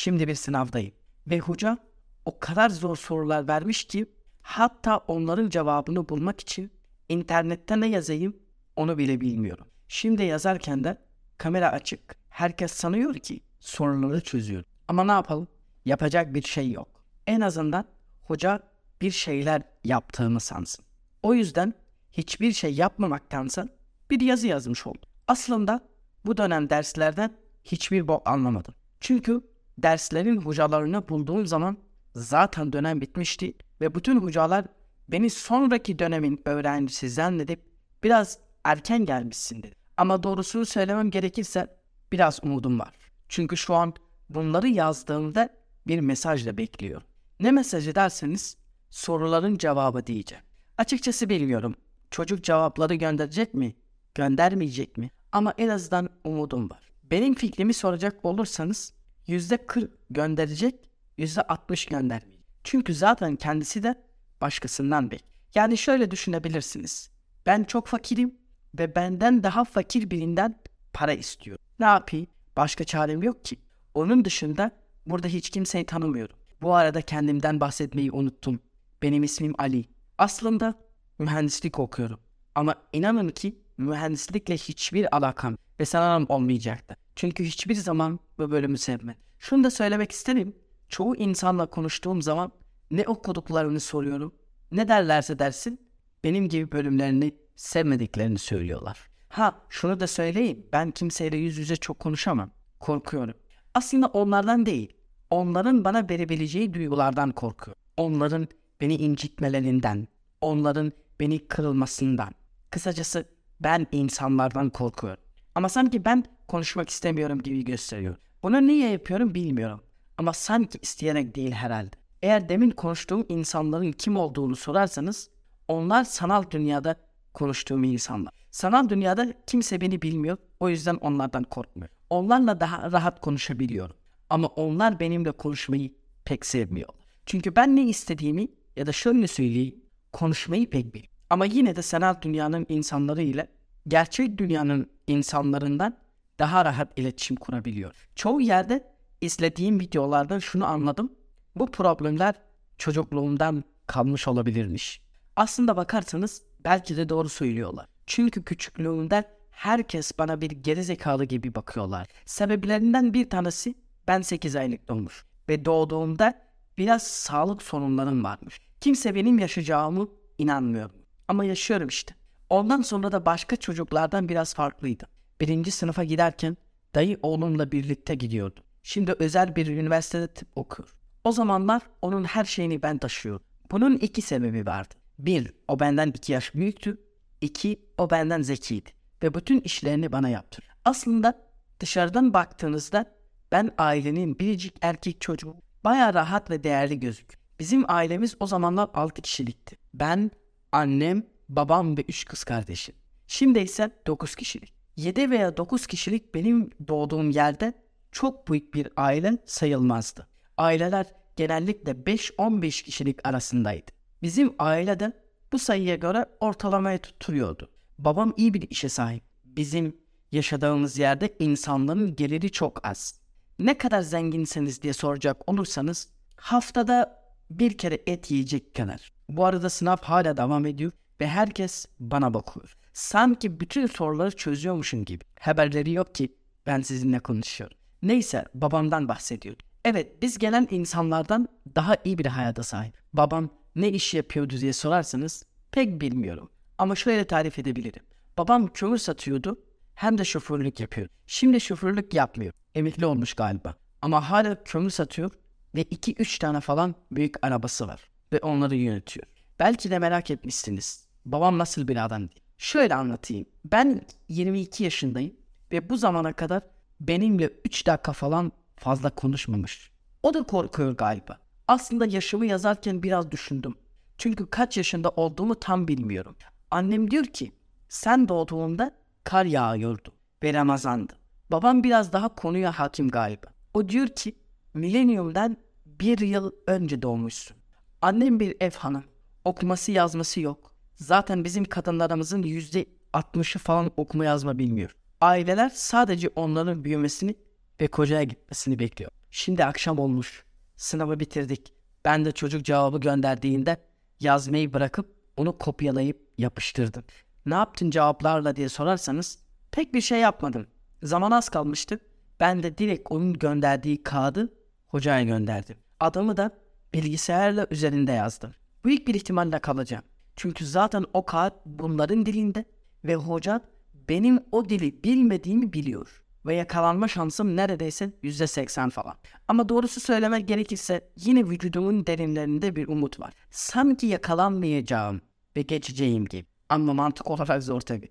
Şimdi bir sınavdayım. Ve hoca o kadar zor sorular vermiş ki hatta onların cevabını bulmak için internette ne yazayım onu bile bilmiyorum. Şimdi yazarken de kamera açık. Herkes sanıyor ki soruları çözüyor. Ama ne yapalım? Yapacak bir şey yok. En azından hoca bir şeyler yaptığını sansın. O yüzden hiçbir şey yapmamaktansa bir yazı yazmış oldum. Aslında bu dönem derslerden hiçbir bok anlamadım. Çünkü derslerin hocalarını bulduğum zaman zaten dönem bitmişti ve bütün hocalar beni sonraki dönemin öğrencisi zannedip biraz erken gelmişsin dedi. Ama doğrusunu söylemem gerekirse biraz umudum var. Çünkü şu an bunları yazdığımda bir mesajla bekliyorum. Ne mesajı derseniz soruların cevabı diyeceğim. Açıkçası bilmiyorum. Çocuk cevapları gönderecek mi? Göndermeyecek mi? Ama en azından umudum var. Benim fikrimi soracak olursanız %40 gönderecek, %60 göndermeyecek. Çünkü zaten kendisi de başkasından bek. Yani şöyle düşünebilirsiniz. Ben çok fakirim ve benden daha fakir birinden para istiyorum. Ne yapayım? Başka çarem yok ki. Onun dışında burada hiç kimseyi tanımıyorum. Bu arada kendimden bahsetmeyi unuttum. Benim ismim Ali. Aslında mühendislik okuyorum. Ama inanın ki mühendislikle hiçbir alakam ve sanırım olmayacaktı. Çünkü hiçbir zaman bu bölümü sevmedim. Şunu da söylemek isterim. Çoğu insanla konuştuğum zaman ne okuduklarını soruyorum. Ne derlerse dersin benim gibi bölümlerini sevmediklerini söylüyorlar. Ha şunu da söyleyeyim ben kimseyle yüz yüze çok konuşamam. Korkuyorum. Aslında onlardan değil. Onların bana verebileceği duygulardan korkuyorum. Onların beni incitmelerinden, onların beni kırılmasından. Kısacası ben insanlardan korkuyorum. Ama sanki ben konuşmak istemiyorum gibi gösteriyor. Bunu niye yapıyorum bilmiyorum. Ama sanki isteyerek değil herhalde. Eğer demin konuştuğum insanların kim olduğunu sorarsanız onlar sanal dünyada konuştuğum insanlar. Sanal dünyada kimse beni bilmiyor. O yüzden onlardan korkmuyorum. Onlarla daha rahat konuşabiliyorum. Ama onlar benimle konuşmayı pek sevmiyor. Çünkü ben ne istediğimi ya da şöyle söyleyeyim konuşmayı pek biliyorum. Ama yine de sanal dünyanın insanları ile gerçek dünyanın insanlarından daha rahat iletişim kurabiliyor. Çoğu yerde izlediğim videolardan şunu anladım. Bu problemler çocukluğumdan kalmış olabilirmiş. Aslında bakarsanız belki de doğru söylüyorlar. Çünkü küçüklüğümden herkes bana bir gerizekalı gibi bakıyorlar. Sebeplerinden bir tanesi ben 8 aylık doğmuş ve doğduğumda biraz sağlık sorunlarım varmış. Kimse benim yaşayacağımı inanmıyor. Ama yaşıyorum işte. Ondan sonra da başka çocuklardan biraz farklıydı. Birinci sınıfa giderken dayı oğlumla birlikte gidiyordu. Şimdi özel bir üniversitede tıp okuyor. O zamanlar onun her şeyini ben taşıyorum. Bunun iki sebebi vardı. Bir, o benden iki yaş büyüktü. İki, o benden zekiydi. Ve bütün işlerini bana yaptı. Aslında dışarıdan baktığınızda ben ailenin biricik erkek çocuğu. Baya rahat ve değerli gözük. Bizim ailemiz o zamanlar altı kişilikti. Ben, annem, babam ve üç kız kardeşim. Şimdi ise dokuz kişilik. Yedi veya dokuz kişilik benim doğduğum yerde çok büyük bir aile sayılmazdı. Aileler genellikle 5-15 kişilik arasındaydı. Bizim ailede bu sayıya göre ortalamaya tutturuyordu. Babam iyi bir işe sahip. Bizim yaşadığımız yerde insanların geliri çok az. Ne kadar zenginseniz diye soracak olursanız haftada bir kere et yiyecek kadar. Bu arada sınav hala devam ediyor ve herkes bana bakıyor. Sanki bütün soruları çözüyormuşum gibi. Haberleri yok ki ben sizinle konuşuyorum. Neyse babamdan bahsediyor. Evet biz gelen insanlardan daha iyi bir hayata sahip. Babam ne iş yapıyordu diye sorarsanız pek bilmiyorum. Ama şöyle tarif edebilirim. Babam kömür satıyordu hem de şoförlük yapıyor. Şimdi şoförlük yapmıyor. Emekli olmuş galiba. Ama hala kömür satıyor ve 2-3 tane falan büyük arabası var. Ve onları yönetiyor. Belki de merak etmişsiniz. Babam nasıl bir adam diye. Şöyle anlatayım. Ben 22 yaşındayım ve bu zamana kadar benimle 3 dakika falan fazla konuşmamış. O da korkuyor galiba. Aslında yaşımı yazarken biraz düşündüm. Çünkü kaç yaşında olduğumu tam bilmiyorum. Annem diyor ki sen doğduğunda kar yağıyordu ve Ramazandı. Babam biraz daha konuya hakim galiba. O diyor ki milenyumdan bir yıl önce doğmuşsun. Annem bir ev hanım. Okuması yazması yok. Zaten bizim kadınlarımızın yüzde 60'ı falan okuma yazma bilmiyor. Aileler sadece onların büyümesini ve kocaya gitmesini bekliyor. Şimdi akşam olmuş. Sınavı bitirdik. Ben de çocuk cevabı gönderdiğinde yazmayı bırakıp onu kopyalayıp yapıştırdım. Ne yaptın cevaplarla diye sorarsanız pek bir şey yapmadım. Zaman az kalmıştı. Ben de direkt onun gönderdiği kağıdı hocaya gönderdim. Adamı da bilgisayarla üzerinde yazdım. Büyük bir ihtimalle kalacağım. Çünkü zaten o kağıt bunların dilinde ve hoca benim o dili bilmediğimi biliyor. Ve yakalanma şansım neredeyse %80 falan. Ama doğrusu söylemek gerekirse yine vücudumun derinlerinde bir umut var. Sanki yakalanmayacağım ve geçeceğim gibi. Ama mantık olarak zor tabi.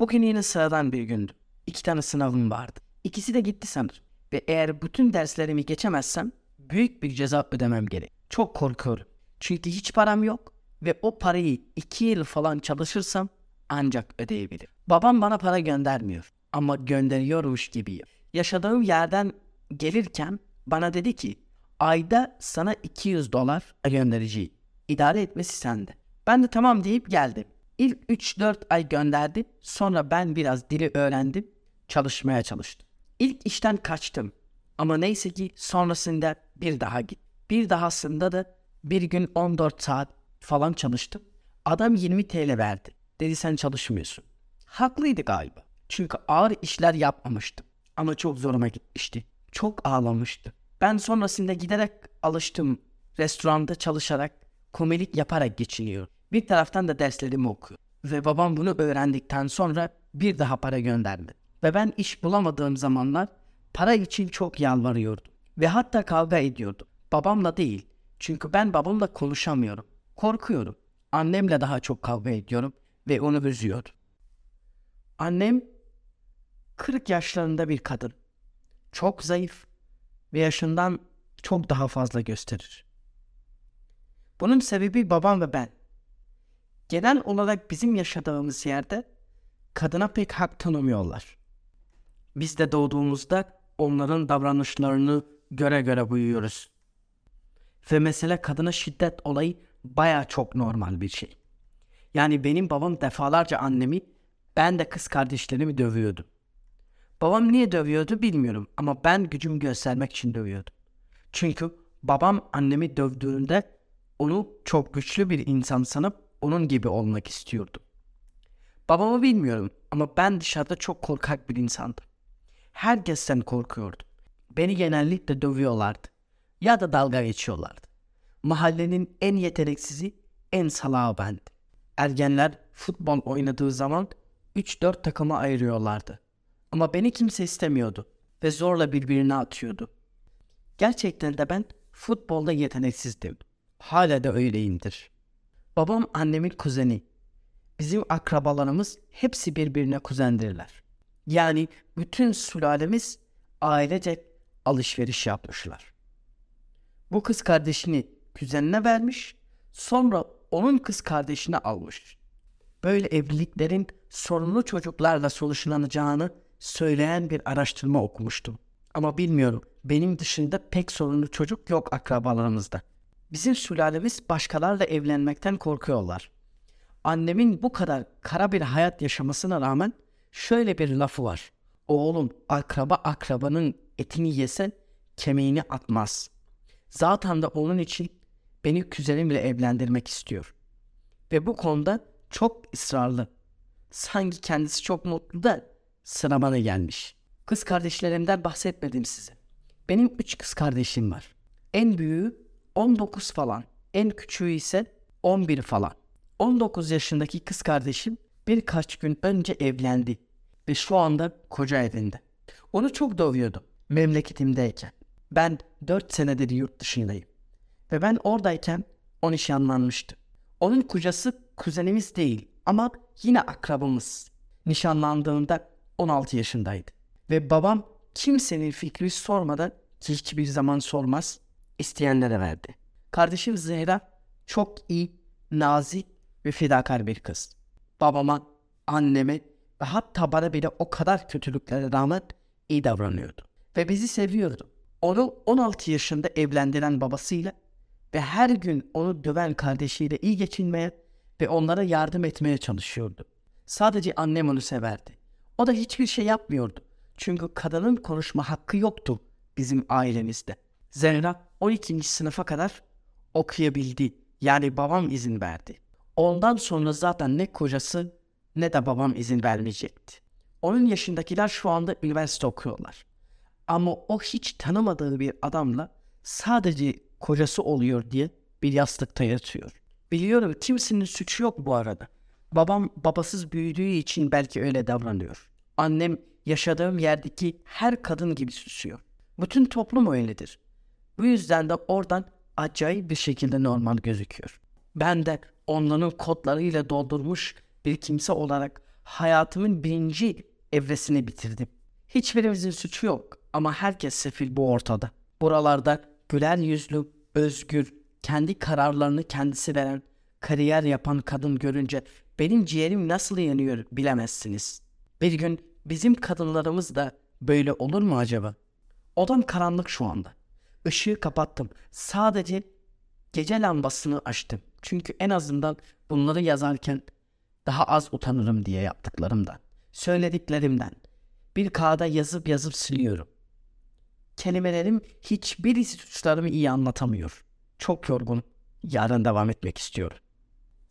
Bugün yine sıradan bir gündü. İki tane sınavım vardı. İkisi de gitti sanırım. Ve eğer bütün derslerimi geçemezsem büyük bir ceza ödemem gerek. Çok korkuyorum. Çünkü hiç param yok ve o parayı iki yıl falan çalışırsam ancak ödeyebilirim. Babam bana para göndermiyor ama gönderiyormuş gibiyim. Yaşadığım yerden gelirken bana dedi ki ayda sana 200 dolar göndereceğim. İdare etmesi sende. Ben de tamam deyip geldim. İlk 3-4 ay gönderdi. Sonra ben biraz dili öğrendim. Çalışmaya çalıştım. İlk işten kaçtım. Ama neyse ki sonrasında bir daha git. Bir dahasında da bir gün 14 saat falan çalıştım. Adam 20 TL verdi. Dedi sen çalışmıyorsun. Haklıydı galiba. Çünkü ağır işler yapmamıştım. Ama çok zoruma gitmişti. Çok ağlamıştı. Ben sonrasında giderek alıştım. Restoranda çalışarak, komelik yaparak geçiniyor. Bir taraftan da derslerimi okuyor. Ve babam bunu öğrendikten sonra bir daha para göndermedi. Ve ben iş bulamadığım zamanlar para için çok yalvarıyordum. Ve hatta kavga ediyordum. Babamla değil. Çünkü ben babamla konuşamıyorum. Korkuyorum. Annemle daha çok kavga ediyorum ve onu üzüyordum. Annem 40 yaşlarında bir kadın. Çok zayıf ve yaşından çok daha fazla gösterir. Bunun sebebi babam ve ben. Genel olarak bizim yaşadığımız yerde kadına pek hak tanımıyorlar. Biz de doğduğumuzda onların davranışlarını göre göre büyüyoruz. Ve mesela kadına şiddet olayı baya çok normal bir şey. Yani benim babam defalarca annemi, ben de kız kardeşlerimi dövüyordu. Babam niye dövüyordu bilmiyorum ama ben gücüm göstermek için dövüyordum. Çünkü babam annemi dövdüğünde onu çok güçlü bir insan sanıp onun gibi olmak istiyordum. Babamı bilmiyorum ama ben dışarıda çok korkak bir insandım. Herkesten korkuyordum. Beni genellikle dövüyorlardı. Ya da dalga geçiyorlardı. Mahallenin en yeteneksizi, en salağı bendi. Ergenler futbol oynadığı zaman 3-4 takıma ayırıyorlardı. Ama beni kimse istemiyordu ve zorla birbirine atıyordu. Gerçekten de ben futbolda yeteneksizdim. Hala da öyleyimdir. Babam annemin kuzeni. Bizim akrabalarımız hepsi birbirine kuzendirler. Yani bütün sülalemiz ailece alışveriş yapmışlar. Bu kız kardeşini kuzenine vermiş, sonra onun kız kardeşini almış. Böyle evliliklerin sorunlu çocuklarla sonuçlanacağını söyleyen bir araştırma okumuştum. Ama bilmiyorum, benim dışında pek sorunlu çocuk yok akrabalarımızda. Bizim sülalemiz başkalarla evlenmekten korkuyorlar. Annemin bu kadar kara bir hayat yaşamasına rağmen şöyle bir lafı var. Oğlum akraba akrabanın etini yese kemiğini atmaz. Zaten de onun için beni kuzenimle evlendirmek istiyor. Ve bu konuda çok ısrarlı. Sanki kendisi çok mutlu da sıra bana gelmiş. Kız kardeşlerimden bahsetmedim size. Benim üç kız kardeşim var. En büyüğü 19 falan. En küçüğü ise 11 falan. 19 yaşındaki kız kardeşim birkaç gün önce evlendi ve şu anda koca evinde. Onu çok dövüyordu memleketimdeyken. Ben 4 senedir yurt dışındayım. Ve ben oradayken o nişanlanmıştı. Onun kocası kuzenimiz değil ama yine akrabamız. Nişanlandığında 16 yaşındaydı. Ve babam kimsenin fikri sormadan ki hiçbir zaman sormaz isteyenlere verdi. Kardeşim Zehra çok iyi, nazik ve fedakar bir kız. Babama, anneme ve hatta bana bile o kadar kötülüklere rağmen iyi davranıyordu. Ve bizi seviyordu. Onu 16 yaşında evlendiren babasıyla ve her gün onu döven kardeşiyle iyi geçinmeye ve onlara yardım etmeye çalışıyordu. Sadece annem onu severdi. O da hiçbir şey yapmıyordu. Çünkü kadının konuşma hakkı yoktu bizim ailemizde. Zehra 12. sınıfa kadar okuyabildi. Yani babam izin verdi. Ondan sonra zaten ne kocası ne de babam izin vermeyecekti. Onun yaşındakiler şu anda üniversite okuyorlar. Ama o hiç tanımadığı bir adamla sadece kocası oluyor diye bir yastıkta yatıyor. Biliyorum kimsenin suçu yok bu arada. Babam babasız büyüdüğü için belki öyle davranıyor. Annem yaşadığım yerdeki her kadın gibi susuyor. Bütün toplum öyledir. Bu yüzden de oradan acayip bir şekilde normal gözüküyor. Ben de onların kodlarıyla doldurmuş bir kimse olarak hayatımın birinci evresini bitirdim. Hiçbirimizin suçu yok ama herkes sefil bu ortada. Buralarda güler yüzlü, özgür, kendi kararlarını kendisi veren, kariyer yapan kadın görünce benim ciğerim nasıl yanıyor bilemezsiniz. Bir gün bizim kadınlarımız da böyle olur mu acaba? Odam karanlık şu anda. Işığı kapattım. Sadece gece lambasını açtım. Çünkü en azından bunları yazarken daha az utanırım diye yaptıklarımdan, söylediklerimden. Bir kağıda yazıp yazıp siliyorum. Kelimelerim hiçbir suçlarımı iyi anlatamıyor. Çok yorgun. Yarın devam etmek istiyorum.